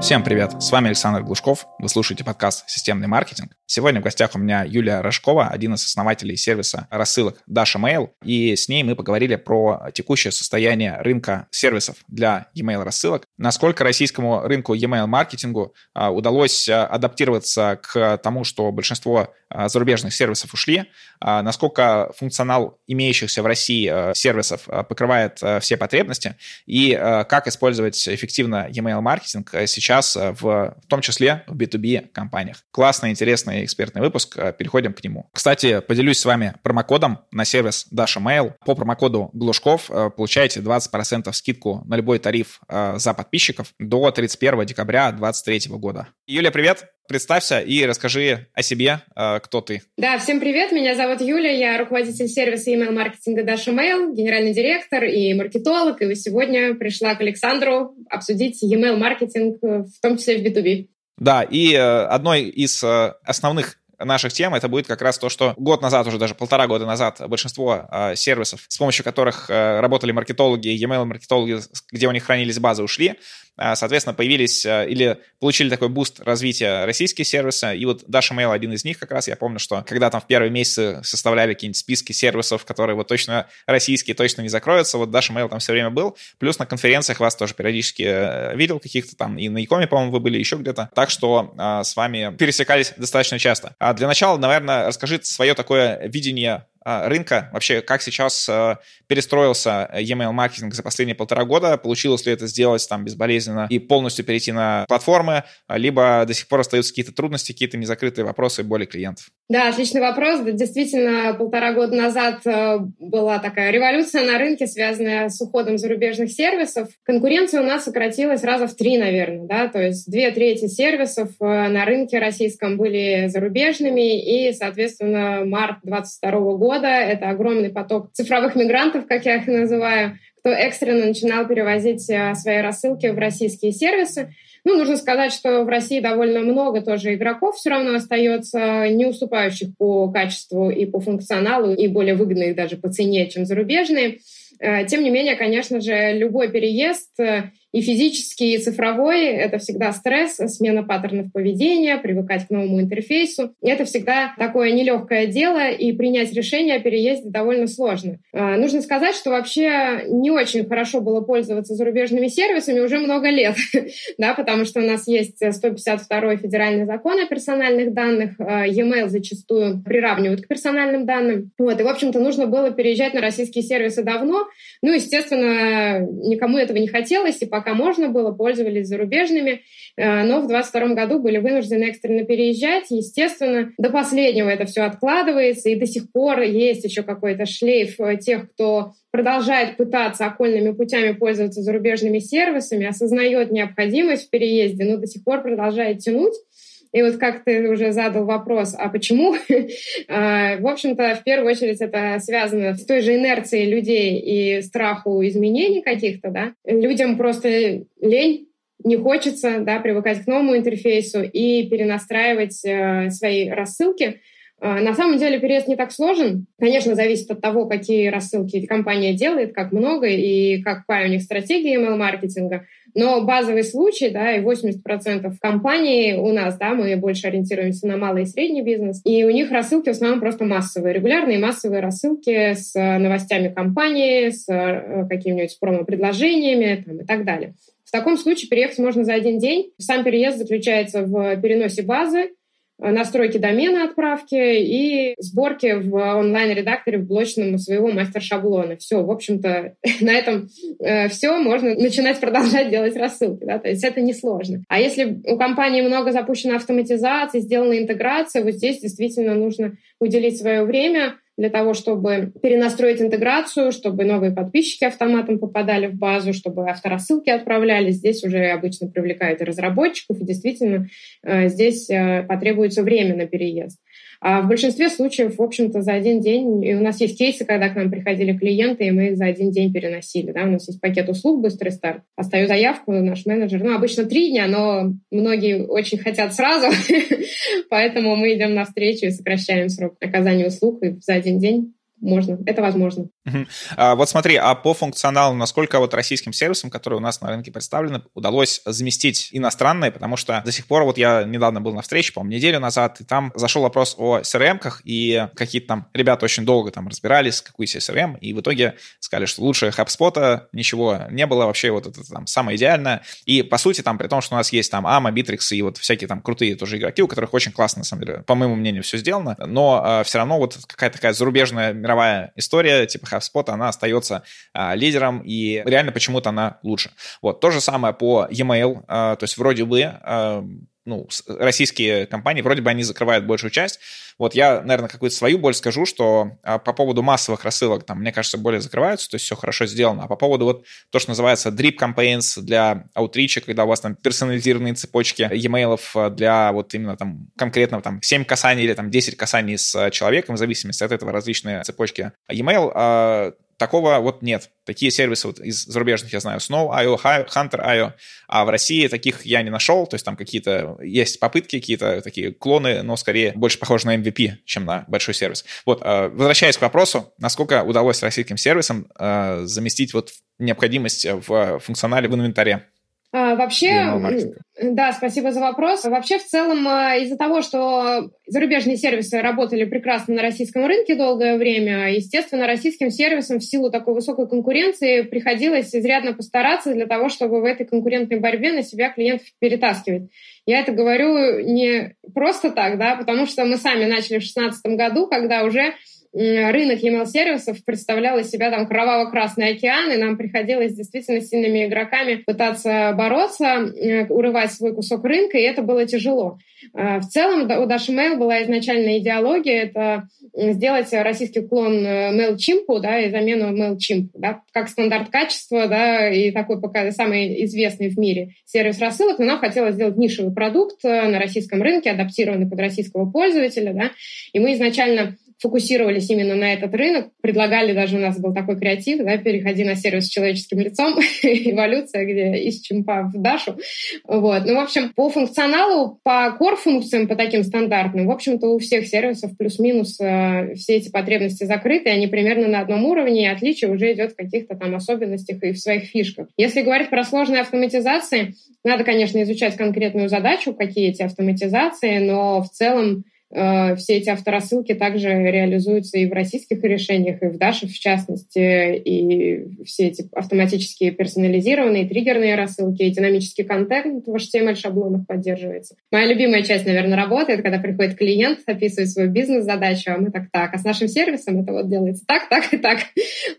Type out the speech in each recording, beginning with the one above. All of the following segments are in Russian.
Всем привет, с вами Александр Глушков, вы слушаете подкаст «Системный маркетинг». Сегодня в гостях у меня Юлия Рожкова, один из основателей сервиса рассылок Dasha Mail, и с ней мы поговорили про текущее состояние рынка сервисов для e-mail рассылок, насколько российскому рынку e-mail маркетингу а, удалось а, адаптироваться к тому, что большинство а, зарубежных сервисов ушли, насколько функционал имеющихся в России сервисов покрывает все потребности, и как использовать эффективно e-mail маркетинг сейчас сейчас э, в, в том числе в B2B компаниях. Классный, интересный экспертный выпуск, э, переходим к нему. Кстати, поделюсь с вами промокодом на сервис Dasha Mail. По промокоду Глушков э, получаете 20% скидку на любой тариф за подписчиков до 31 декабря 2023 года. Юлия, привет! Представься и расскажи о себе, кто ты. Да, всем привет, меня зовут Юля, я руководитель сервиса email-маркетинга Dasha Mail, генеральный директор и маркетолог, и сегодня пришла к Александру обсудить email-маркетинг, в том числе в B2B. Да, и э, одной из э, основных наших тем это будет как раз то, что год назад, уже даже полтора года назад, большинство э, сервисов, с помощью которых э, работали маркетологи, e-mail маркетологи, где у них хранились базы, ушли. А, соответственно, появились а, или получили такой буст развития российские сервисы, и вот Dasha Mail один из них как раз, я помню, что когда там в первые месяцы составляли какие-нибудь списки сервисов, которые вот точно российские, точно не закроются, вот Dasha Mail там все время был, плюс на конференциях вас тоже периодически э, видел каких-то там, и на Икоме, по-моему, вы были еще где-то, так что а, с вами пересекались достаточно часто. А для начала, наверное, расскажите свое такое видение рынка, вообще как сейчас а, перестроился email маркетинг за последние полтора года, получилось ли это сделать там безболезненно и полностью перейти на платформы, либо до сих пор остаются какие-то трудности, какие-то незакрытые вопросы боли клиентов? Да, отличный вопрос. Действительно, полтора года назад э, была такая революция на рынке, связанная с уходом зарубежных сервисов. Конкуренция у нас сократилась раза в три, наверное, да, то есть две трети сервисов э, на рынке российском были зарубежными, и, соответственно, март 2022 года — это огромный поток цифровых мигрантов, как я их называю, кто экстренно начинал перевозить э, свои рассылки в российские сервисы. Ну, нужно сказать, что в России довольно много тоже игроков все равно остается, не уступающих по качеству и по функционалу, и более выгодных даже по цене, чем зарубежные. Э, тем не менее, конечно же, любой переезд э, и физический, и цифровой — это всегда стресс, смена паттернов поведения, привыкать к новому интерфейсу. Это всегда такое нелегкое дело, и принять решение о переезде довольно сложно. Э, нужно сказать, что вообще не очень хорошо было пользоваться зарубежными сервисами уже много лет, да, потому что у нас есть 152 федеральный закон о персональных данных, e-mail зачастую приравнивают к персональным данным. Вот, и, в общем-то, нужно было переезжать на российские сервисы давно, ну, естественно, никому этого не хотелось, и пока можно было, пользовались зарубежными, э, но в 2022 году были вынуждены экстренно переезжать. Естественно, до последнего это все откладывается, и до сих пор есть еще какой-то шлейф э, тех, кто продолжает пытаться окольными путями пользоваться зарубежными сервисами, осознает необходимость в переезде, но до сих пор продолжает тянуть. И вот как ты уже задал вопрос, а почему? А, в общем-то, в первую очередь это связано с той же инерцией людей и страху изменений каких-то, да. Людям просто лень не хочется да, привыкать к новому интерфейсу и перенастраивать э, свои рассылки. Э, на самом деле переезд не так сложен. Конечно, зависит от того, какие рассылки компания делает, как много и какая у них стратегия email-маркетинга. Но базовый случай, да, и 80% компаний у нас, да, мы больше ориентируемся на малый и средний бизнес, и у них рассылки в основном просто массовые, регулярные массовые рассылки с новостями компании, с э, какими-нибудь промо-предложениями там, и так далее. В таком случае переехать можно за один день. Сам переезд заключается в переносе базы, Э, настройки домена отправки и сборки в онлайн-редакторе в блочном своего мастер-шаблона. Все, в общем-то, на этом э, все, можно начинать продолжать делать рассылки. Да? То есть это несложно. А если у компании много запущено автоматизации, сделана интеграция, вот здесь действительно нужно уделить свое время для того, чтобы перенастроить интеграцию, чтобы новые подписчики автоматом попадали в базу, чтобы авторассылки отправлялись. Здесь уже обычно привлекают и разработчиков, и действительно э, здесь э, потребуется время на переезд. А в большинстве случаев, в общем-то, за один день, и у нас есть кейсы, когда к нам приходили клиенты, и мы их за один день переносили. Да? У нас есть пакет услуг «Быстрый старт». Остаю заявку, наш менеджер, ну, обычно три дня, но многие очень хотят сразу, поэтому мы идем навстречу и сокращаем срок оказания услуг, и за один день можно, это возможно. А, вот смотри, а по функционалу, насколько вот российским сервисам, которые у нас на рынке представлены, удалось заместить иностранные, потому что до сих пор вот я недавно был на встрече, по-моему, неделю назад, и там зашел вопрос о CRM-ках, и какие-то там ребята очень долго там разбирались, какую себе CRM, и в итоге сказали, что лучше HubSpot ничего не было, вообще вот это там самое идеальное. И по сути там, при том, что у нас есть там AMA, Bittrex и вот всякие там крутые тоже игроки, у которых очень классно, на самом деле, по моему мнению, все сделано, но э, все равно вот какая-то такая зарубежная мировая история, типа HubSpot, она остается а, лидером, и реально почему-то она лучше. Вот, то же самое по e-mail, а, то есть вроде бы а, ну, российские компании, вроде бы они закрывают большую часть. Вот я, наверное, какую-то свою боль скажу, что а, по поводу массовых рассылок, там, мне кажется, более закрываются, то есть все хорошо сделано. А по поводу вот то, что называется drip campaigns для аутрича, когда у вас там персонализированные цепочки e-mail для вот именно там конкретно там 7 касаний или там 10 касаний с человеком, в зависимости от этого различные цепочки e-mail, Такого вот нет. Такие сервисы вот из зарубежных я знаю. Snow.io, Hunter.io. А в России таких я не нашел. То есть там какие-то есть попытки, какие-то такие клоны, но скорее больше похожи на MVP, чем на большой сервис. Вот, э, возвращаясь к вопросу, насколько удалось российским сервисам э, заместить вот необходимость в функционале в инвентаре? А, вообще, да, спасибо за вопрос. Вообще, в целом, а, из-за того, что зарубежные сервисы работали прекрасно на российском рынке долгое время, естественно, российским сервисам в силу такой высокой конкуренции приходилось изрядно постараться для того, чтобы в этой конкурентной борьбе на себя клиентов перетаскивать. Я это говорю не просто так, да, потому что мы сами начали в 2016 году, когда уже рынок email-сервисов представлял из себя там кроваво-красный океан, и нам приходилось действительно сильными игроками пытаться бороться, урывать свой кусок рынка, и это было тяжело. А, в целом у Dash Mail была изначальная идеология — это сделать российский клон э, MailChimp, да, и замену MailChimp, да, как стандарт качества, да, и такой пока самый известный в мире сервис рассылок, но нам хотелось сделать нишевый продукт э, на российском рынке, адаптированный под российского пользователя, да, и мы изначально фокусировались именно на этот рынок, предлагали даже у нас был такой креатив, да, переходи на сервис с человеческим лицом, эволюция, где из чемпа в Дашу. Вот. Ну, в общем, по функционалу, по core-функциям, по таким стандартным, в общем-то, у всех сервисов плюс-минус э, все эти потребности закрыты, они примерно на одном уровне, и отличие уже идет в каких-то там особенностях и в своих фишках. Если говорить про сложные автоматизации, надо, конечно, изучать конкретную задачу, какие эти автоматизации, но в целом все эти авторассылки также реализуются и в российских решениях, и в Даше в частности, и все эти автоматические персонализированные триггерные рассылки, и динамический контент в HTML-шаблонах поддерживается. Моя любимая часть, наверное, работает, когда приходит клиент, описывает свою бизнес-задачу, а мы так так, а с нашим сервисом это вот делается так, так и так.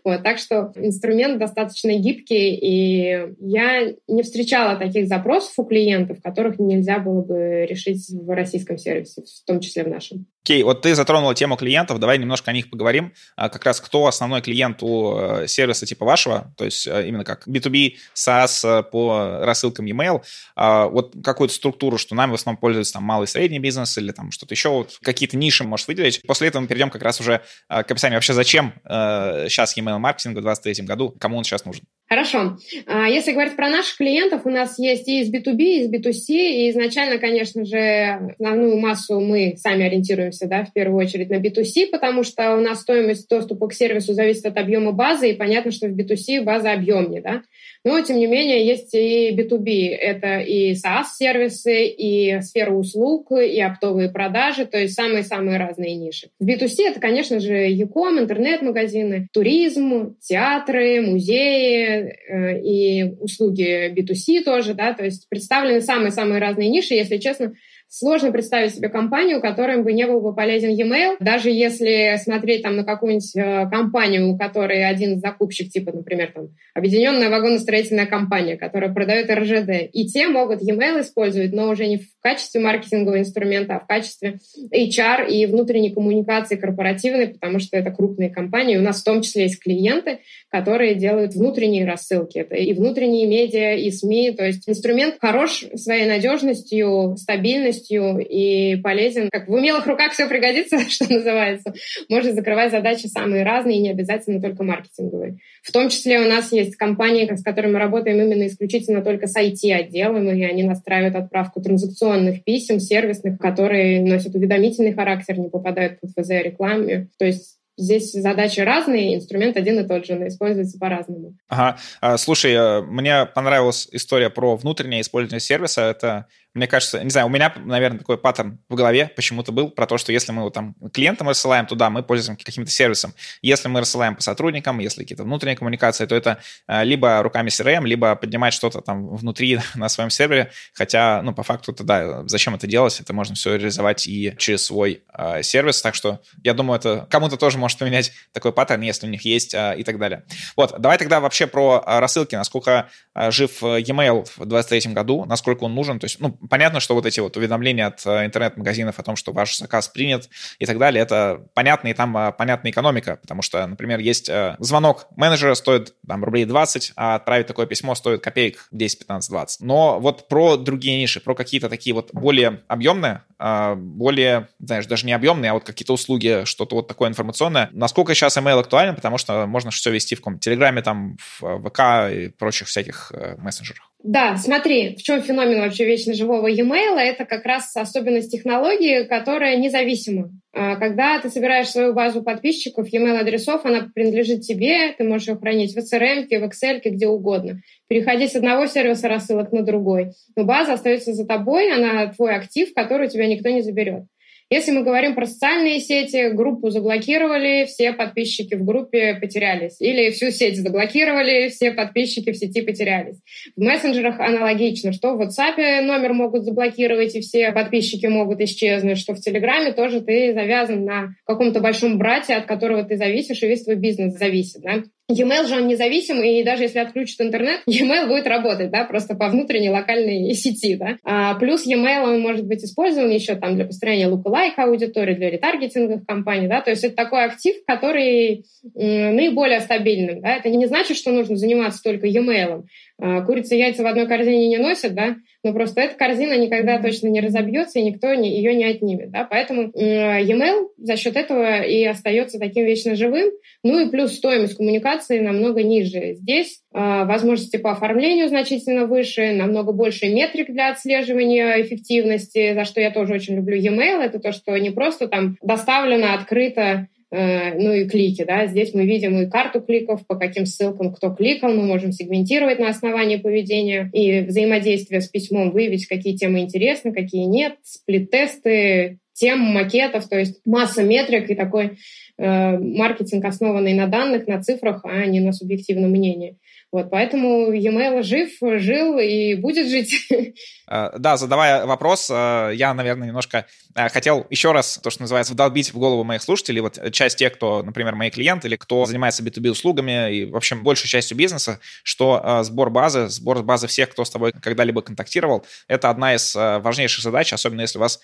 Вот, так что инструмент достаточно гибкий, и я не встречала таких запросов у клиентов, которых нельзя было бы решить в российском сервисе, в том числе числе в нашем. Окей, вот ты затронула тему клиентов, давай немножко о них поговорим. А, как раз кто основной клиент у э, сервиса типа вашего, то есть э, именно как B2B, SaaS э, по рассылкам e-mail, а, вот какую-то структуру, что нами в основном пользуется там малый и средний бизнес или там что-то еще, вот какие-то ниши можешь выделить. После этого мы перейдем как раз уже к описанию вообще, зачем сейчас e-mail маркетинг в 2023 году, кому он сейчас нужен. Хорошо. А, если говорить про наших клиентов, у нас есть и из B2B, и из B2C, и изначально, конечно же, основную массу мы сами ориентируемся, да, в первую очередь на B2C, потому что у нас стоимость доступа к сервису зависит от объема базы, и понятно, что в B2C база объемнее, да. Но, тем не менее, есть и B2B. Это и SaaS-сервисы, и сфера услуг, и оптовые продажи, то есть самые-самые разные ниши. В B2C это, конечно же, e-com, интернет-магазины, туризм, театры, музеи э, и услуги B2C тоже, да, то есть представлены самые-самые разные ниши. Если честно, Сложно представить себе компанию, которым бы не был бы полезен e-mail, даже если смотреть там на какую-нибудь э, компанию, у которой один закупщик, типа, например, там, Объединенная вагоностроительная компания, которая продает РЖД, и те могут e-mail использовать, но уже не в качестве маркетингового инструмента, а в качестве HR и внутренней коммуникации корпоративной, потому что это крупные компании. У нас в том числе есть клиенты, которые делают внутренние рассылки. Это и внутренние медиа, и СМИ. То есть инструмент хорош своей надежностью, стабильностью, и полезен. Как в умелых руках все пригодится, что называется. Может закрывать задачи самые разные, и не обязательно только маркетинговые. В том числе у нас есть компании, с которыми мы работаем именно исключительно только с IT-отделом, и они настраивают отправку транзакционных писем, сервисных, которые носят уведомительный характер, не попадают под ФЗ рекламе. То есть здесь задачи разные, инструмент один и тот же, но используется по-разному. Ага. А, слушай, э, мне понравилась история про внутреннее использование сервиса. Это мне кажется, не знаю, у меня, наверное, такой паттерн в голове почему-то был про то, что если мы там клиентам рассылаем туда, мы пользуемся каким-то сервисом. Если мы рассылаем по сотрудникам, если какие-то внутренние коммуникации, то это э, либо руками CRM, либо поднимать что-то там внутри на своем сервере, хотя, ну, по факту тогда зачем это делать? Это можно все реализовать и через свой э, сервис, так что я думаю, это кому-то тоже может поменять такой паттерн, если у них есть э, и так далее. Вот, давай тогда вообще про э, рассылки, насколько э, жив e-mail в 2023 году, насколько он нужен, то есть, ну, понятно, что вот эти вот уведомления от э, интернет-магазинов о том, что ваш заказ принят и так далее, это понятно, и там э, понятная экономика, потому что, например, есть э, звонок менеджера стоит там рублей 20, а отправить такое письмо стоит копеек 10, 15, 20. Но вот про другие ниши, про какие-то такие вот более объемные, более, знаешь, даже не объемные, а вот какие-то услуги, что-то вот такое информационное. Насколько сейчас email актуален, потому что можно все вести в каком-то Телеграме, там, в ВК и прочих всяких мессенджерах. Да, смотри, в чем феномен вообще вечно живого e-mail? Это как раз особенность технологии, которая независима. А, когда ты собираешь свою базу подписчиков, e-mail адресов, она принадлежит тебе, ты можешь ее хранить в CRM, в Excel, где угодно. Переходить с одного сервиса рассылок на другой. Но база остается за тобой, она твой актив, который у тебя никто не заберет. Если мы говорим про социальные сети, группу заблокировали, все подписчики в группе потерялись. Или всю сеть заблокировали, все подписчики в сети потерялись. В мессенджерах аналогично, что в WhatsApp номер могут заблокировать, и все подписчики могут исчезнуть, что в Телеграме тоже ты завязан на каком-то большом брате, от которого ты зависишь, и весь твой бизнес зависит. Да? E-mail же он независимый, и даже если отключат интернет, e-mail будет работать, да, просто по внутренней локальной сети, да. А, плюс e-mail, он может быть использован еще там для построения lookalike аудитории, для ретаргетинговых компаний, да, то есть это такой актив, который наиболее стабильный, да. Это не значит, что нужно заниматься только e-mail. А, курица яйца в одной корзине не носят, да, но просто эта корзина никогда точно не разобьется, и никто не, ее не отнимет. Да? Поэтому e-mail за счет этого и остается таким вечно живым. Ну и плюс стоимость коммуникации намного ниже. Здесь э, возможности по оформлению значительно выше, намного больше метрик для отслеживания эффективности, за что я тоже очень люблю e-mail. Это то, что не просто там доставлено, открыто ну и клики, да, здесь мы видим и карту кликов, по каким ссылкам кто кликал, мы можем сегментировать на основании поведения и взаимодействия с письмом, выявить, какие темы интересны, какие нет, сплит-тесты, тем, макетов, то есть масса метрик и такой э, маркетинг, основанный на данных, на цифрах, а не на субъективном мнении. Вот, поэтому e-mail жив, жил и будет жить. Э, да, задавая вопрос, э, я, наверное, немножко э, хотел еще раз, то, что называется, вдолбить в голову моих слушателей, вот часть тех, кто, например, мои клиенты или кто занимается B2B услугами и, в общем, большей частью бизнеса, что сбор базы, сбор базы всех, кто с тобой когда-либо контактировал, это одна из важнейших задач, особенно если у вас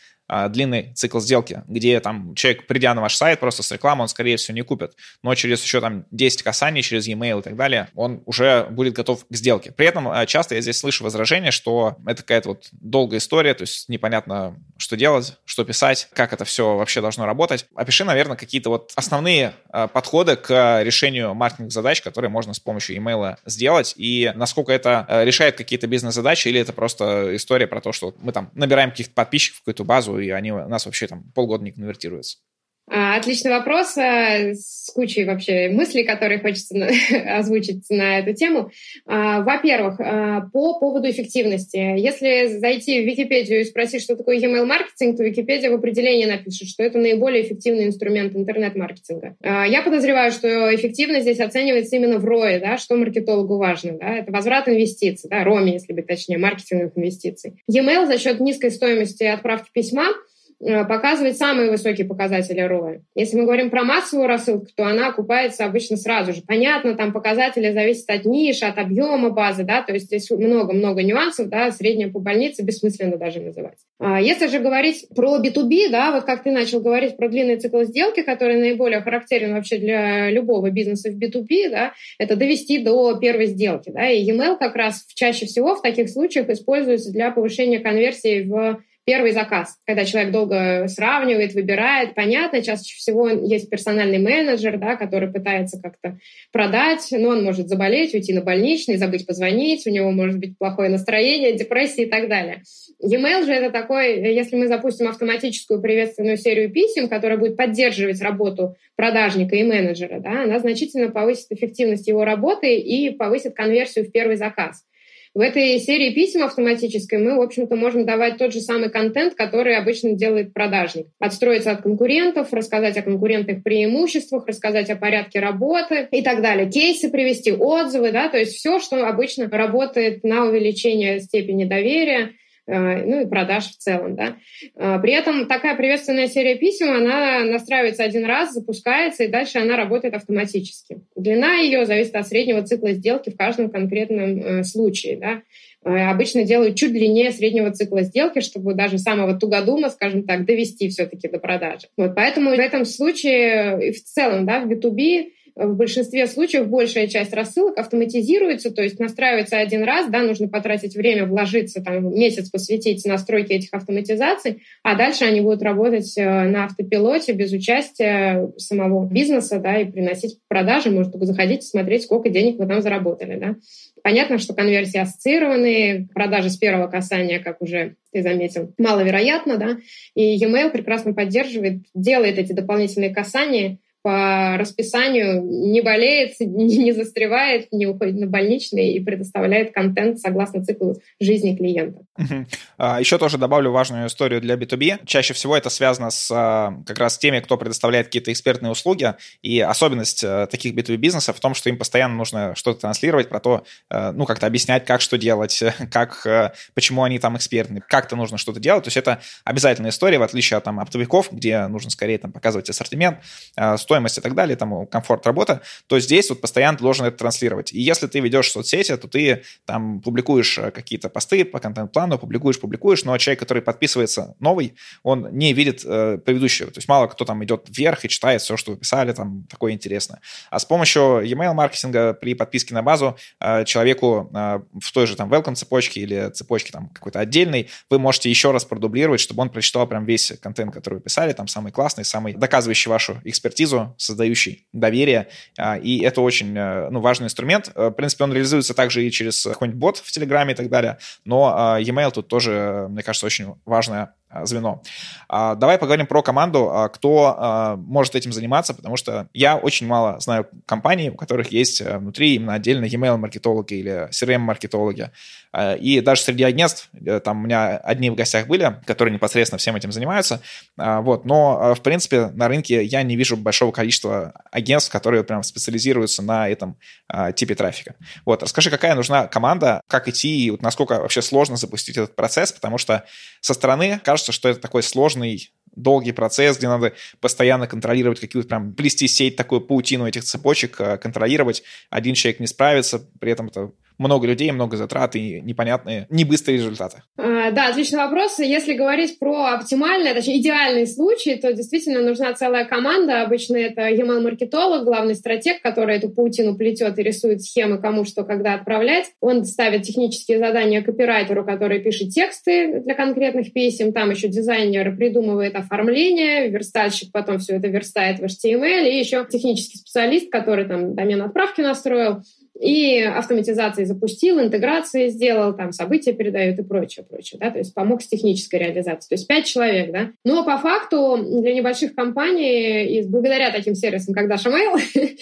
длинный цикл сделки, где там человек, придя на ваш сайт просто с рекламой, он, скорее всего, не купит, но через еще там 10 касаний, через e-mail и так далее, он уже будет готов к сделке. При этом часто я здесь слышу возражение, что это какая-то вот долгая история, то есть непонятно, что делать, что писать, как это все вообще должно работать. Опиши, наверное, какие-то вот основные э, подходы к решению маркетинг задач, которые можно с помощью имейла сделать, и насколько это э, решает какие-то бизнес-задачи, или это просто история про то, что мы там набираем каких-то подписчиков в какую-то базу, и они у нас вообще там полгода не конвертируются. А, отличный вопрос а, с кучей вообще мыслей, которые хочется озвучить на эту тему. А, во-первых, по поводу эффективности. Если зайти в Википедию и спросить, что такое email маркетинг, то Википедия в определении напишет, что это наиболее эффективный инструмент интернет-маркетинга. Я подозреваю, что эффективность здесь оценивается именно в ROI, да, что маркетологу важно. Да, это возврат инвестиций, да, ROMI, если быть точнее, маркетинговых инвестиций. E-mail за счет низкой стоимости отправки письма – показывает самые высокие показатели ROI. Если мы говорим про массовую рассылку, то она окупается обычно сразу же. Понятно, там показатели зависят от ниши, от объема базы, да, то есть здесь много-много нюансов, да, средняя по больнице бессмысленно даже называть. А если же говорить про B2B, да, вот как ты начал говорить про длинный цикл сделки, который наиболее характерен вообще для любого бизнеса в B2B, да, это довести до первой сделки, да, и e-mail как раз чаще всего в таких случаях используется для повышения конверсии в первый заказ, когда человек долго сравнивает, выбирает. Понятно, чаще всего есть персональный менеджер, да, который пытается как-то продать, но он может заболеть, уйти на больничный, забыть позвонить, у него может быть плохое настроение, депрессия и так далее. E-mail же это такой, если мы запустим автоматическую приветственную серию писем, которая будет поддерживать работу продажника и менеджера, да, она значительно повысит эффективность его работы и повысит конверсию в первый заказ. В этой серии писем автоматической мы, в общем-то, можем давать тот же самый контент, который обычно делает продажник. Отстроиться от конкурентов, рассказать о конкурентных преимуществах, рассказать о порядке работы и так далее. Кейсы привести, отзывы, да, то есть все, что обычно работает на увеличение степени доверия ну и продаж в целом. Да. Э, при этом такая приветственная серия писем, она настраивается один раз, запускается, и дальше она работает автоматически. Длина ее зависит от среднего цикла сделки в каждом конкретном э, случае. Да. Обычно делают чуть длиннее среднего цикла сделки, чтобы даже самого тугодума, скажем так, довести все-таки до продажи. Вот, поэтому в этом случае и в целом да, в B2B в большинстве случаев большая часть рассылок автоматизируется, то есть настраивается один раз, да, нужно потратить время, вложиться, там, месяц посвятить настройке этих автоматизаций, а дальше они будут работать э, на автопилоте без участия самого бизнеса, да, и приносить продажи, может только заходить и смотреть, сколько денег вы там заработали, да. Понятно, что конверсии ассоциированные, продажи с первого касания, как уже ты заметил, маловероятно, да, и e-mail прекрасно поддерживает, делает эти дополнительные касания, по расписанию не болеет, не застревает, не уходит на больничный и предоставляет контент согласно циклу жизни клиента. Угу. А, еще тоже добавлю важную историю для B2B. Чаще всего это связано с а, как раз теми, кто предоставляет какие-то экспертные услуги. И особенность а, таких B2B бизнесов в том, что им постоянно нужно что-то транслировать про то, а, ну, как-то объяснять, как что делать, как, а, почему они там экспертны, как-то нужно что-то делать. То есть это обязательная история, в отличие от там, оптовиков, где нужно скорее там, показывать ассортимент, а, стоимость и так далее, там комфорт работы, то здесь вот постоянно должен это транслировать. И если ты ведешь соцсети, то ты там публикуешь э, какие-то посты по контент-плану, публикуешь, публикуешь, но человек, который подписывается новый, он не видит э, предыдущего. То есть мало кто там идет вверх и читает все, что вы писали, там такое интересное. А с помощью email маркетинга при подписке на базу э, человеку э, в той же там welcome цепочке или цепочке там какой-то отдельной, вы можете еще раз продублировать, чтобы он прочитал прям весь контент, который вы писали, там самый классный, самый доказывающий вашу экспертизу, создающий доверие, а, и это очень э, ну, важный инструмент. Э, в принципе, он реализуется также и через какой-нибудь бот в Телеграме и так далее, но а, e-mail тут тоже, мне кажется, очень важная звено. А, давай поговорим про команду, а, кто может этим заниматься, потому что я очень мало знаю компаний, у которых есть э, внутри именно отдельно email-маркетологи или CRM-маркетологи. И даже среди агентств, э, там у меня одни в гостях были, которые непосредственно всем этим занимаются. Вот. Но, в принципе, на рынке я не вижу большого количества агентств, которые прям специализируются на этом типе трафика. Вот. Расскажи, какая нужна команда, как идти, и вот насколько вообще сложно запустить этот процесс, потому что со стороны кажется, кажется, что это такой сложный долгий процесс, где надо постоянно контролировать какую-то прям плести сеть, такую паутину этих цепочек, э, контролировать. Один человек не справится, при этом это много людей, много затрат и непонятные, не быстрые результаты? А, да, отличный вопрос. Если говорить про оптимальный, точнее, идеальный случай, то действительно нужна целая команда. Обычно это email-маркетолог, главный стратег, который эту паутину плетет и рисует схемы, кому что, когда отправлять. Он ставит технические задания копирайтеру, который пишет тексты для конкретных писем. Там еще дизайнер придумывает оформление, верстальщик потом все это верстает в HTML, и еще технический специалист, который там домен отправки настроил, и автоматизации запустил, интеграции сделал, там события передают и прочее, прочее, да, то есть помог с технической реализацией. То есть пять человек, да. Но по факту для небольших компаний, и благодаря таким сервисам, как Dasha Mail,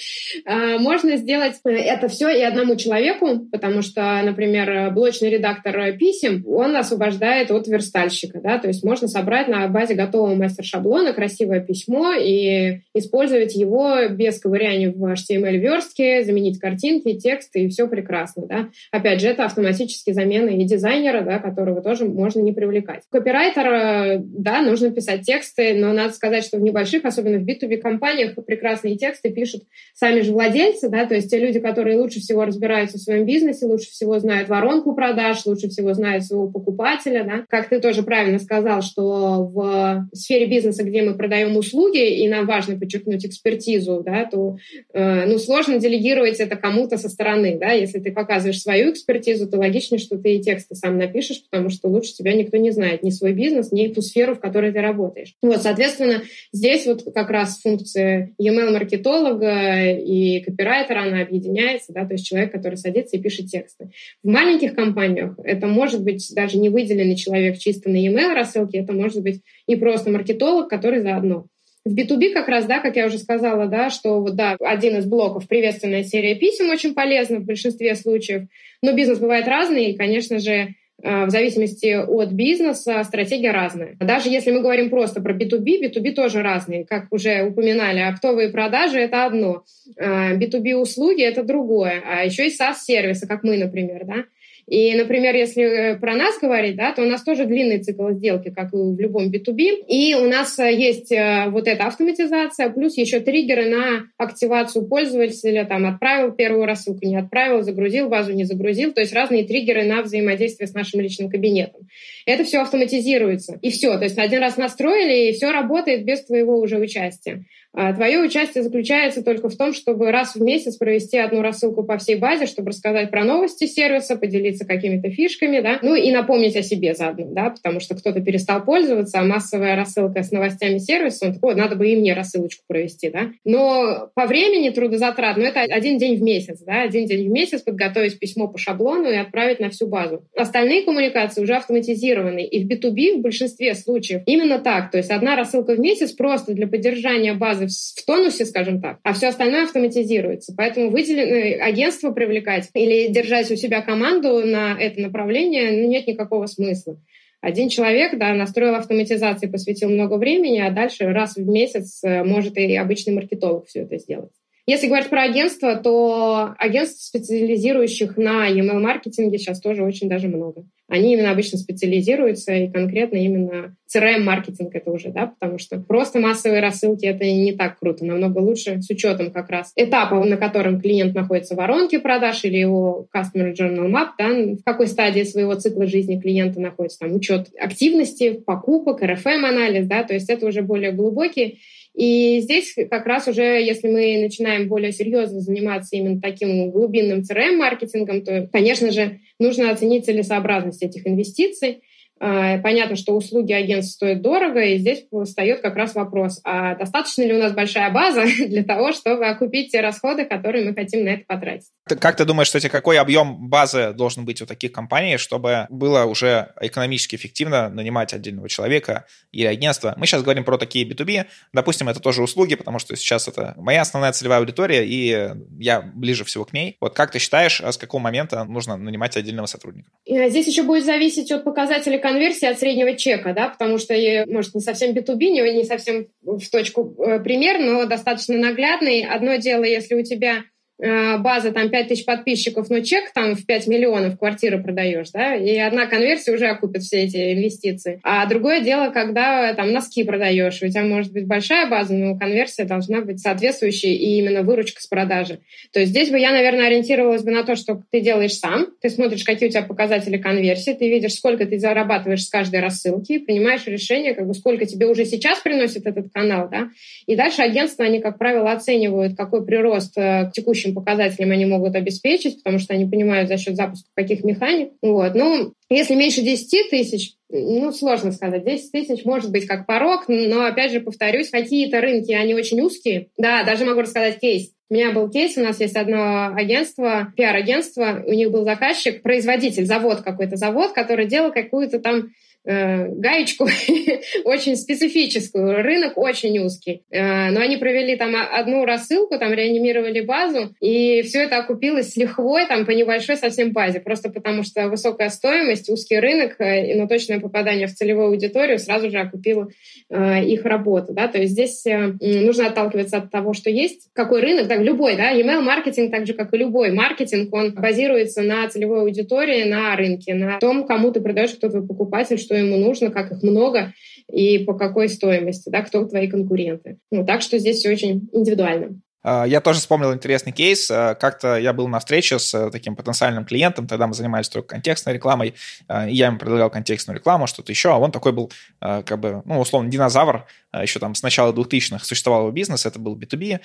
а, можно сделать это все и одному человеку, потому что, например, блочный редактор писем, он освобождает от верстальщика, да, то есть можно собрать на базе готового мастер-шаблона красивое письмо и использовать его без ковыряния в HTML-верстке, заменить картинки, тексты, и все прекрасно, да. Опять же, это автоматически замена и дизайнера, да, которого тоже можно не привлекать. Копирайтер, э, да, нужно писать тексты, но надо сказать, что в небольших, особенно в B2B компаниях, прекрасные тексты пишут сами же владельцы, да, то есть те люди, которые лучше всего разбираются в своем бизнесе, лучше всего знают воронку продаж, лучше всего знают своего покупателя, да. Как ты тоже правильно сказал, что в сфере бизнеса, где мы продаем услуги, и нам важно подчеркнуть экспертизу, да, то, э, ну, сложно делегировать это кому-то со стороны, да, если ты показываешь свою экспертизу, то логичнее, что ты и тексты сам напишешь, потому что лучше тебя никто не знает, ни свой бизнес, ни ту сферу, в которой ты работаешь. Вот, соответственно, здесь вот как раз функция email-маркетолога и копирайтера, она объединяется, да, то есть человек, который садится и пишет тексты. В маленьких компаниях это может быть даже не выделенный человек чисто на email рассылке, это может быть и просто маркетолог, который заодно. В B2B как раз, да, как я уже сказала, да, что вот, да, один из блоков приветственная серия писем очень полезна в большинстве случаев, но бизнес бывает разный, и, конечно же, э, в зависимости от бизнеса стратегия разная. Даже если мы говорим просто про B2B, B2B тоже разные. Как уже упоминали, оптовые продажи — это одно, B2B э, это другое, а еще и SaaS-сервисы, как мы, например, да. И, например, если э, про нас говорить, да, то у нас тоже длинный цикл сделки, как и в любом B2B. И у нас э, есть э, вот эта автоматизация, плюс еще триггеры на активацию пользователя, там, отправил первую рассылку, не отправил, загрузил базу, не загрузил. То есть разные триггеры на взаимодействие с нашим личным кабинетом. Это все автоматизируется. И все. То есть один раз настроили, и все работает без твоего уже участия. А твое участие заключается только в том, чтобы раз в месяц провести одну рассылку по всей базе, чтобы рассказать про новости сервиса, поделиться какими-то фишками, да, ну и напомнить о себе заодно, да, потому что кто-то перестал пользоваться, а массовая рассылка с новостями сервиса, он такой, надо бы и мне рассылочку провести, да. Но по времени трудозатрат, ну это один день в месяц, да, один день в месяц подготовить письмо по шаблону и отправить на всю базу. Остальные коммуникации уже автоматизированы, и в B2B в большинстве случаев именно так, то есть одна рассылка в месяц просто для поддержания базы в тонусе, скажем так, а все остальное автоматизируется. Поэтому выделенное агентство привлекать или держать у себя команду на это направление ну, нет никакого смысла. Один человек, да, настроил автоматизации, посвятил много времени, а дальше раз в месяц э, может и обычный маркетолог все это сделать. Если говорить про агентство, то агентств, специализирующих на email-маркетинге, сейчас тоже очень даже много. Они именно обычно специализируются, и конкретно именно CRM-маркетинг это уже, да, потому что просто массовые рассылки это не так круто, намного лучше с учетом как раз этапа, на котором клиент находится в воронке продаж или его Customer Journal Map, да, в какой стадии своего цикла жизни клиента находится, там учет активности, покупок, RFM-анализ, да, то есть это уже более глубокие и здесь как раз уже, если мы начинаем более серьезно заниматься именно таким глубинным CRM-маркетингом, то, конечно же, нужно оценить целесообразность этих инвестиций, а, понятно, что услуги агентств стоят дорого, и здесь встает как раз вопрос, а достаточно ли у нас большая база для того, чтобы окупить те расходы, которые мы хотим на это потратить? Как ты думаешь, кстати, какой объем базы должен быть у таких компаний, чтобы было уже экономически эффективно нанимать отдельного человека или агентства? Мы сейчас говорим про такие B2B, допустим, это тоже услуги, потому что сейчас это моя основная целевая аудитория, и я ближе всего к ней. Вот как ты считаешь, а с какого момента нужно нанимать отдельного сотрудника? Здесь еще будет зависеть от показателей конверсии от среднего чека, да, потому что, может, не совсем B2B, не, совсем в точку э, пример, но достаточно наглядный. Одно дело, если у тебя база там 5 тысяч подписчиков, но чек там в 5 миллионов квартиры продаешь, да, и одна конверсия уже окупит все эти инвестиции. А другое дело, когда там носки продаешь, у тебя может быть большая база, но конверсия должна быть соответствующей и именно выручка с продажи. То есть здесь бы я, наверное, ориентировалась бы на то, что ты делаешь сам, ты смотришь, какие у тебя показатели конверсии, ты видишь, сколько ты зарабатываешь с каждой рассылки, принимаешь решение, как бы сколько тебе уже сейчас приносит этот канал, да, и дальше агентства, они, как правило, оценивают, какой прирост э, к текущим показателям они могут обеспечить, потому что они понимают за счет запуска каких механик. Вот. Ну, если меньше 10 тысяч, ну, сложно сказать. 10 тысяч может быть как порог, но, опять же, повторюсь, какие-то рынки, они очень узкие. Да, даже могу рассказать кейс. У меня был кейс, у нас есть одно агентство, пиар-агентство, у них был заказчик, производитель, завод какой-то завод, который делал какую-то там Э, гаечку очень специфическую. Рынок очень узкий. Э, но они провели там одну рассылку, там реанимировали базу, и все это окупилось с лихвой там по небольшой совсем базе, просто потому что высокая стоимость, узкий рынок, э, но точное попадание в целевую аудиторию сразу же окупило их работу. Да? То есть здесь нужно отталкиваться от того, что есть. Какой рынок? Так, любой, да, email-маркетинг, так же, как и любой маркетинг, он базируется на целевой аудитории, на рынке, на том, кому ты продаешь, кто твой покупатель, что что ему нужно, как их много и по какой стоимости, да, кто твои конкуренты. Ну, так что здесь все очень индивидуально. А, я тоже вспомнил интересный кейс. А, как-то я был на встрече с э, таким потенциальным клиентом, тогда мы занимались только контекстной рекламой, а, и я ему предлагал контекстную рекламу, что-то еще, а он такой был, как бы, ну, условно, динозавр, еще там с начала 2000-х существовал бизнес, это был B2B,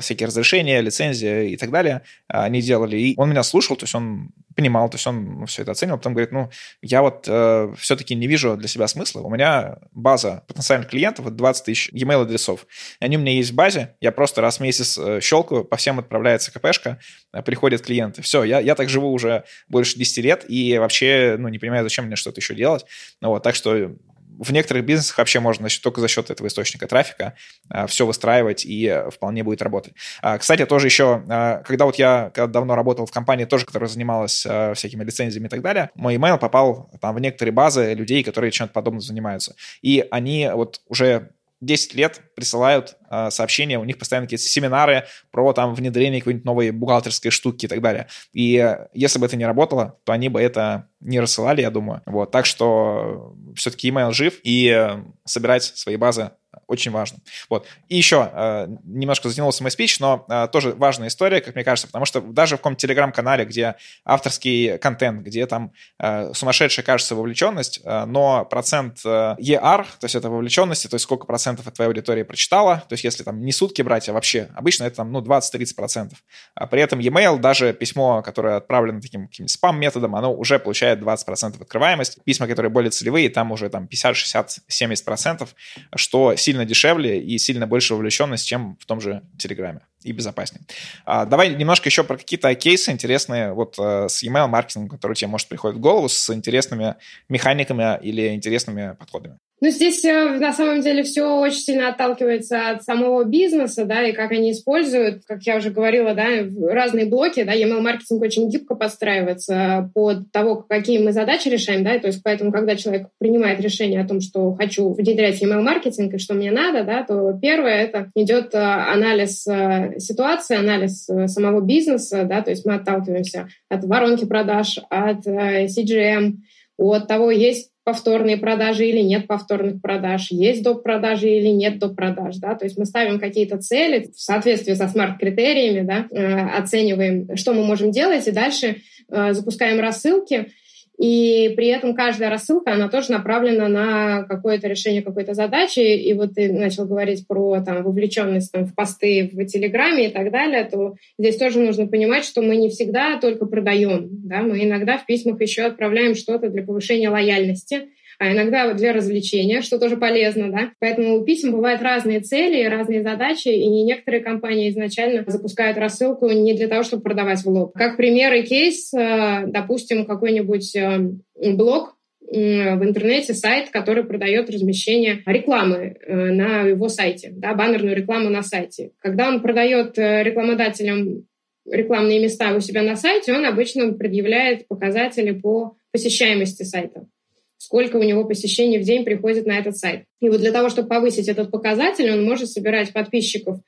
всякие разрешения, лицензии и так далее они делали. И он меня слушал, то есть он понимал, то есть он все это оценил, потом говорит, ну, я вот э, все-таки не вижу для себя смысла, у меня база потенциальных клиентов, вот 20 тысяч e-mail адресов, они у меня есть в базе, я просто раз в месяц э, щелкаю, по всем отправляется КПшка, э, приходят клиенты, все, я, я так живу уже больше 10 лет и вообще, ну, не понимаю, зачем мне что-то еще делать, ну, вот, так что в некоторых бизнесах вообще можно только за счет этого источника трафика а, все выстраивать и э, вполне будет работать. А, кстати, тоже еще, а, когда вот я давно работал в компании, тоже, которая занималась всякими лицензиями и так далее, мой email попал там в некоторые базы людей, которые чем-то подобным занимаются. И они вот уже 10 лет присылают э, сообщения, у них постоянно какие-то семинары про там внедрение какой-нибудь новой бухгалтерской штуки и так далее. И э, если бы это не работало, то они бы это не рассылали, я думаю. Вот, так что все-таки email жив, и э, собирать свои базы очень важно. Вот. И еще, э, немножко затянулся мой спич, но э, тоже важная история, как мне кажется, потому что даже в каком-то телеграм-канале, где авторский контент, где там э, сумасшедшая, кажется, вовлеченность, но процент ER, то есть это вовлеченности, то есть сколько процентов от твоей аудитории прочитала, то есть если там не сутки брать, а вообще, обычно это там, ну, 20-30 процентов. А при этом e-mail, даже письмо, которое отправлено таким каким спам-методом, оно уже получает 20 процентов открываемость. Письма, которые более целевые, там уже там 50, 60, 70 процентов, что сильно дешевле и сильно больше вовлеченность, чем в том же Телеграме и безопаснее. А, давай немножко еще про какие-то кейсы интересные вот а, с email маркетингом, которые тебе, может, приходят в голову, с интересными механиками или интересными подходами. Ну, здесь э, на самом деле все очень сильно отталкивается от самого бизнеса, да, и как они используют, как я уже говорила, да, разные блоки, да, email-маркетинг очень гибко подстраивается под того, какие мы задачи решаем, да, и то есть поэтому, когда человек принимает решение о том, что хочу внедрять email-маркетинг и что мне надо, да, то первое это идет э, анализ э, ситуации, анализ самого бизнеса, да, то есть мы отталкиваемся от воронки продаж, от CGM, от того, есть повторные продажи или нет повторных продаж, есть доп. продажи или нет доп. продаж, да, то есть мы ставим какие-то цели в соответствии со смарт-критериями, да, э, оцениваем, что мы можем делать, и дальше э, запускаем рассылки, и при этом каждая рассылка, она тоже направлена на какое-то решение какой-то задачи. И вот ты начал говорить про там, вовлеченность там, в посты в Телеграме и так далее, то здесь тоже нужно понимать, что мы не всегда только продаем. Да? Мы иногда в письмах еще отправляем что-то для повышения лояльности а иногда вот для развлечения, что тоже полезно, да. Поэтому у писем бывают разные цели, разные задачи, и не некоторые компании изначально запускают рассылку не для того, чтобы продавать в лоб. Как пример и кейс, э, допустим, какой-нибудь э, блог в интернете сайт, который продает размещение рекламы э, на его сайте, да, баннерную рекламу на сайте. Когда он продает рекламодателям рекламные места у себя на сайте, он обычно предъявляет показатели по посещаемости сайта сколько у него посещений в день приходит на этот сайт. И вот для того, чтобы повысить этот показатель, он может собирать подписчиков,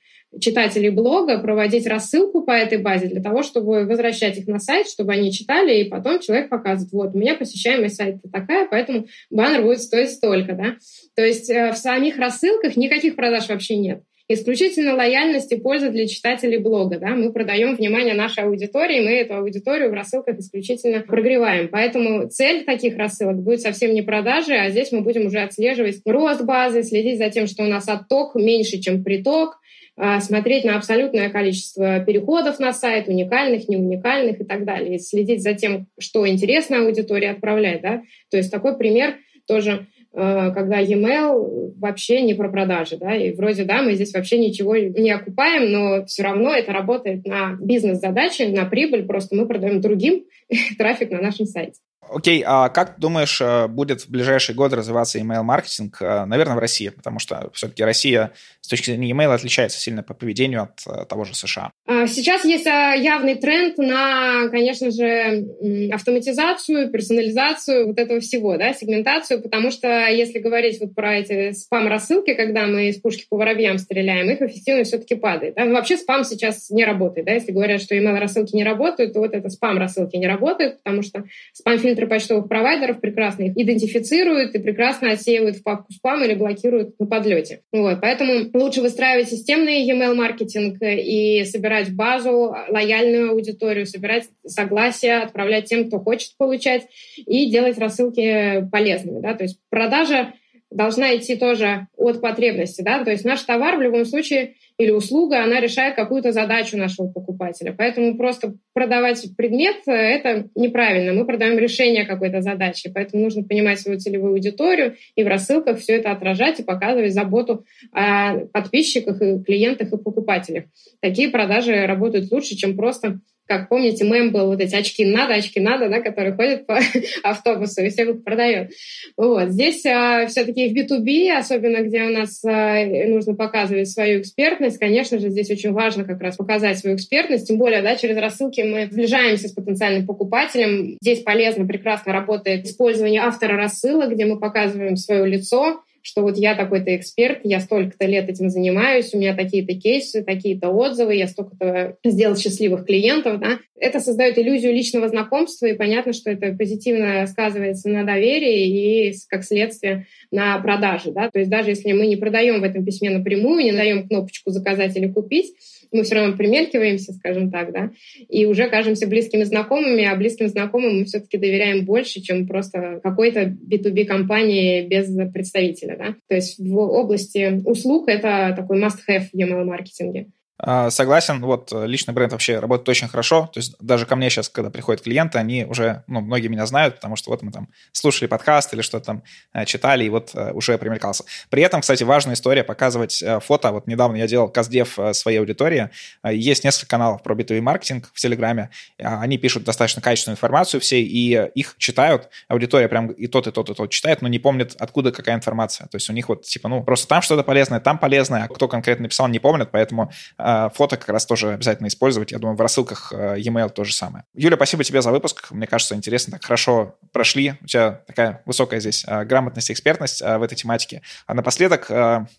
читателей блога, проводить рассылку по этой базе для того, чтобы возвращать их на сайт, чтобы они читали, и потом человек показывает, вот, у меня посещаемость сайта такая, поэтому баннер будет стоить столько, да. То есть э, в самих рассылках никаких продаж вообще нет исключительно лояльность и польза для читателей блога. Да? Мы продаем внимание нашей аудитории, мы эту аудиторию в рассылках исключительно прогреваем. Поэтому цель таких рассылок будет совсем не продажи, а здесь мы будем уже отслеживать рост базы, следить за тем, что у нас отток меньше, чем приток, а, смотреть на абсолютное количество переходов на сайт, уникальных, неуникальных и так далее, и следить за тем, что интересно аудитории отправлять. Да? То есть такой пример тоже когда e-mail вообще не про продажи, да, и вроде, да, мы здесь вообще ничего не окупаем, но все равно это работает на бизнес-задачи, на прибыль, просто мы продаем другим трафик на нашем сайте. Окей, а как думаешь, э, будет в ближайший год развиваться email-маркетинг? Э, наверное, в России, потому что все-таки Россия с точки зрения email отличается сильно по поведению от э, того же США. А, сейчас есть явный тренд на, конечно же, автоматизацию, персонализацию вот этого всего, да, сегментацию, потому что если говорить вот про эти спам-рассылки, когда мы из пушки по воробьям стреляем, их эффективность все-таки падает. Да? Вообще спам сейчас не работает. Да? Если говорят, что email-рассылки не работают, то вот это спам-рассылки не работают, потому что спам-фильтр фильтры почтовых провайдеров прекрасно их идентифицируют и прекрасно отсеивают в папку спам или блокируют на подлете. Вот, поэтому лучше выстраивать системный e-mail маркетинг и собирать базу, лояльную аудиторию, собирать согласия, отправлять тем, кто хочет получать, и делать рассылки полезными. Да? То есть продажа должна идти тоже от потребности, да, то есть наш товар в любом случае или услуга, она решает какую-то задачу нашего покупателя. Поэтому просто продавать предмет — это неправильно. Мы продаем решение какой-то задачи. Поэтому нужно понимать свою целевую аудиторию и в рассылках все это отражать и показывать заботу о подписчиках, и клиентах и покупателях. Такие продажи работают лучше, чем просто как помните, мем был вот эти очки надо, очки надо, да, которые ходят по автобусу и всех их продает. Вот. Здесь а, все-таки в B2B, особенно где у нас а, нужно показывать свою экспертность, конечно же, здесь очень важно как раз показать свою экспертность, тем более, да, через рассылки мы сближаемся с потенциальным покупателем. Здесь полезно, прекрасно работает использование автора рассылок, где мы показываем свое лицо, что вот я такой-то эксперт, я столько-то лет этим занимаюсь, у меня такие-то кейсы, такие-то отзывы, я столько-то сделал счастливых клиентов, да. Это создает иллюзию личного знакомства, и понятно, что это позитивно сказывается на доверии и, как следствие, на продаже, да. То есть даже если мы не продаем в этом письме напрямую, не даем кнопочку «заказать» или «купить», мы все равно примелькиваемся, скажем так, да, и уже кажемся близкими знакомыми, а близким знакомым мы все-таки доверяем больше, чем просто какой-то B2B компании без представителя, да. То есть в области услуг это такой must-have в email-маркетинге. А, согласен, вот э, личный бренд вообще работает очень хорошо. То есть даже ко мне сейчас, когда приходят клиенты, они уже, ну, многие меня знают, потому что вот мы там слушали подкаст или что-то там э, читали, и вот э, уже примелькался. При этом, кстати, важная история показывать фото. Вот недавно я делал каздев своей аудитории. Есть несколько каналов про B2B маркетинг в Телеграме. Они пишут достаточно качественную информацию все, и их читают. Аудитория прям и тот, и тот, и тот читает, но не помнит, откуда какая информация. То есть у них вот типа, ну, просто там что-то полезное, там полезное, а кто конкретно написал, не помнит, поэтому а, фото как раз тоже обязательно использовать. Я думаю, в рассылках э, e-mail то же самое. Юля, спасибо тебе за выпуск. Мне кажется, интересно, так хорошо прошли. У тебя такая высокая здесь э, грамотность и экспертность э, в этой тематике. А напоследок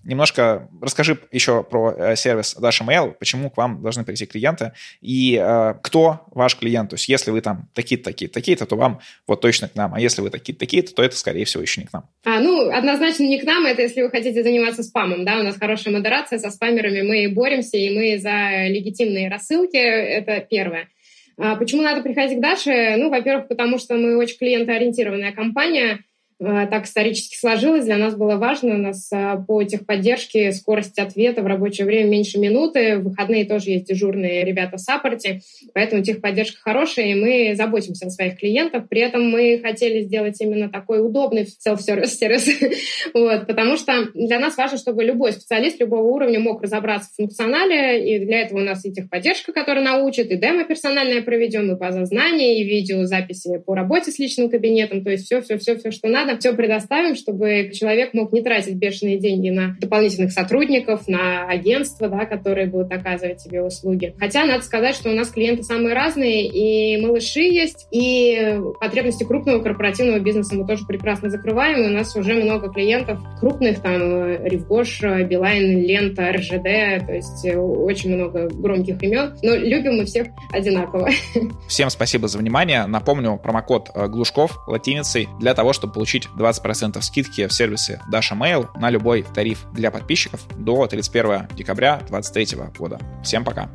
немножко расскажи еще про сервис Dasha Mail, почему к вам должны прийти клиенты и кто ваш клиент. То есть если вы там такие-то, такие-то, такие-то, то вам вот точно к нам. А если вы такие-то, такие-то, то это, скорее всего, еще не к нам. А, ну, однозначно не к нам. Это если вы хотите заниматься спамом. Да, у нас хорошая модерация со спамерами. Мы боремся, и мы за легитимные рассылки. Это первое. А почему надо приходить к Даше? Ну, во-первых, потому что мы очень клиентоориентированная компания. Э, так исторически сложилось. Для нас было важно. У нас э, по техподдержке скорость ответа в рабочее время меньше минуты. В выходные тоже есть дежурные ребята в саппорте. Поэтому техподдержка хорошая, и мы заботимся о своих клиентах. При этом мы хотели сделать именно такой удобный селф-сервис, сервис, вот, потому что для нас важно, чтобы любой специалист любого уровня мог разобраться в функционале, и для этого у нас и техподдержка, которая научит, и демо персональное проведем, и база знаний, и видеозаписи по работе с личным кабинетом, то есть все-все-все, что надо, все предоставим, чтобы человек мог не тратить бешеные деньги на дополнительных сотрудников, на агентства, да, которые будут оказывать тебе услуги. Хотя надо сказать, что у нас клиенты самые разные, и малыши есть, и потребности крупного корпоративного бизнеса мы тоже прекрасно закрываем, и у нас уже много клиентов крупных, там, Ривгош, Билайн, Лента, РЖД, то есть очень много громких имен, но любим мы всех одинаково. Всем спасибо за внимание. Напомню промокод э, Глушков латиницей для того, чтобы получить получить 20% скидки в сервисе Dasha Mail на любой тариф для подписчиков до 31 декабря 2023 года. Всем пока!